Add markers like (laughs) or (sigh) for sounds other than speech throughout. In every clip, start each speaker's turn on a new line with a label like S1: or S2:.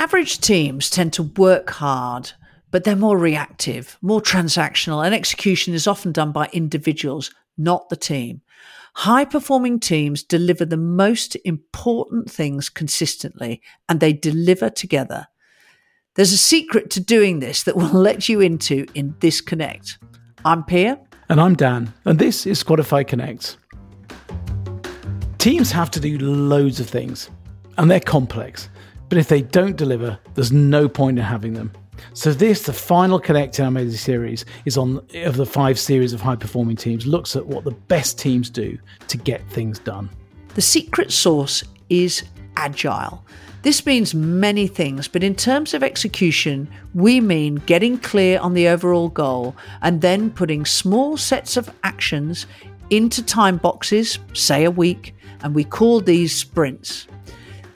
S1: Average teams tend to work hard, but they're more reactive, more transactional, and execution is often done by individuals, not the team. High performing teams deliver the most important things consistently and they deliver together. There's a secret to doing this that we'll (laughs) let you into in this Connect. I'm Pia.
S2: And I'm Dan. And this is Squadify Connect. Teams have to do loads of things, and they're complex. But if they don't deliver, there's no point in having them. So this, the final Connect in our Made series, is on of the five series of high performing teams, looks at what the best teams do to get things done.
S1: The secret sauce is agile. This means many things, but in terms of execution, we mean getting clear on the overall goal and then putting small sets of actions into time boxes, say a week, and we call these sprints.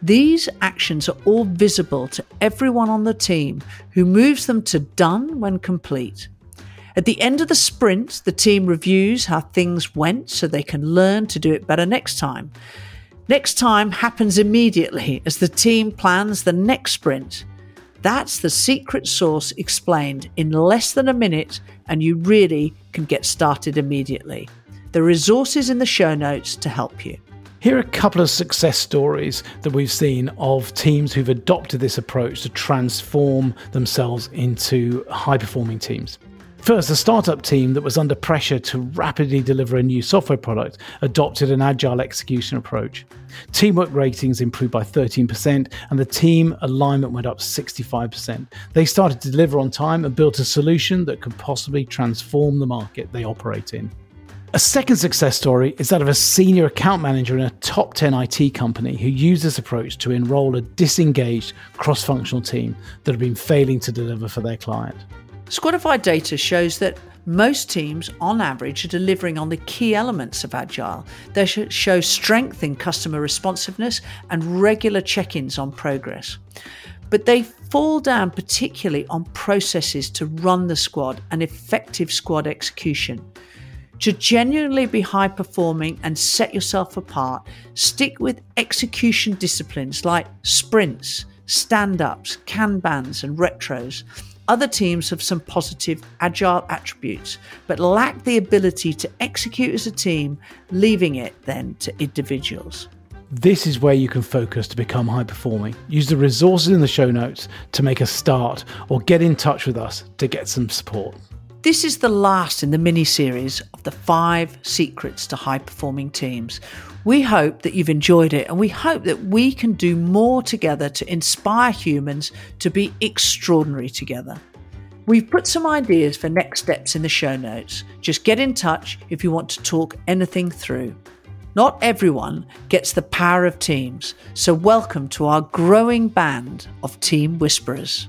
S1: These actions are all visible to everyone on the team who moves them to done when complete. At the end of the sprint, the team reviews how things went so they can learn to do it better next time. Next time happens immediately as the team plans the next sprint. That's the secret sauce explained in less than a minute, and you really can get started immediately. The resources in the show notes to help you.
S2: Here are a couple of success stories that we've seen of teams who've adopted this approach to transform themselves into high performing teams. First, a startup team that was under pressure to rapidly deliver a new software product adopted an agile execution approach. Teamwork ratings improved by 13%, and the team alignment went up 65%. They started to deliver on time and built a solution that could possibly transform the market they operate in. A second success story is that of a senior account manager in a top 10 IT company who used this approach to enroll a disengaged cross functional team that had been failing to deliver for their client.
S1: Squadify data shows that most teams, on average, are delivering on the key elements of Agile. They show strength in customer responsiveness and regular check ins on progress. But they fall down particularly on processes to run the squad and effective squad execution. To genuinely be high performing and set yourself apart, stick with execution disciplines like sprints, stand ups, Kanbans, and retros. Other teams have some positive agile attributes, but lack the ability to execute as a team, leaving it then to individuals.
S2: This is where you can focus to become high performing. Use the resources in the show notes to make a start or get in touch with us to get some support.
S1: This is the last in the mini series of the five secrets to high performing teams. We hope that you've enjoyed it and we hope that we can do more together to inspire humans to be extraordinary together. We've put some ideas for next steps in the show notes. Just get in touch if you want to talk anything through. Not everyone gets the power of teams, so welcome to our growing band of Team Whisperers.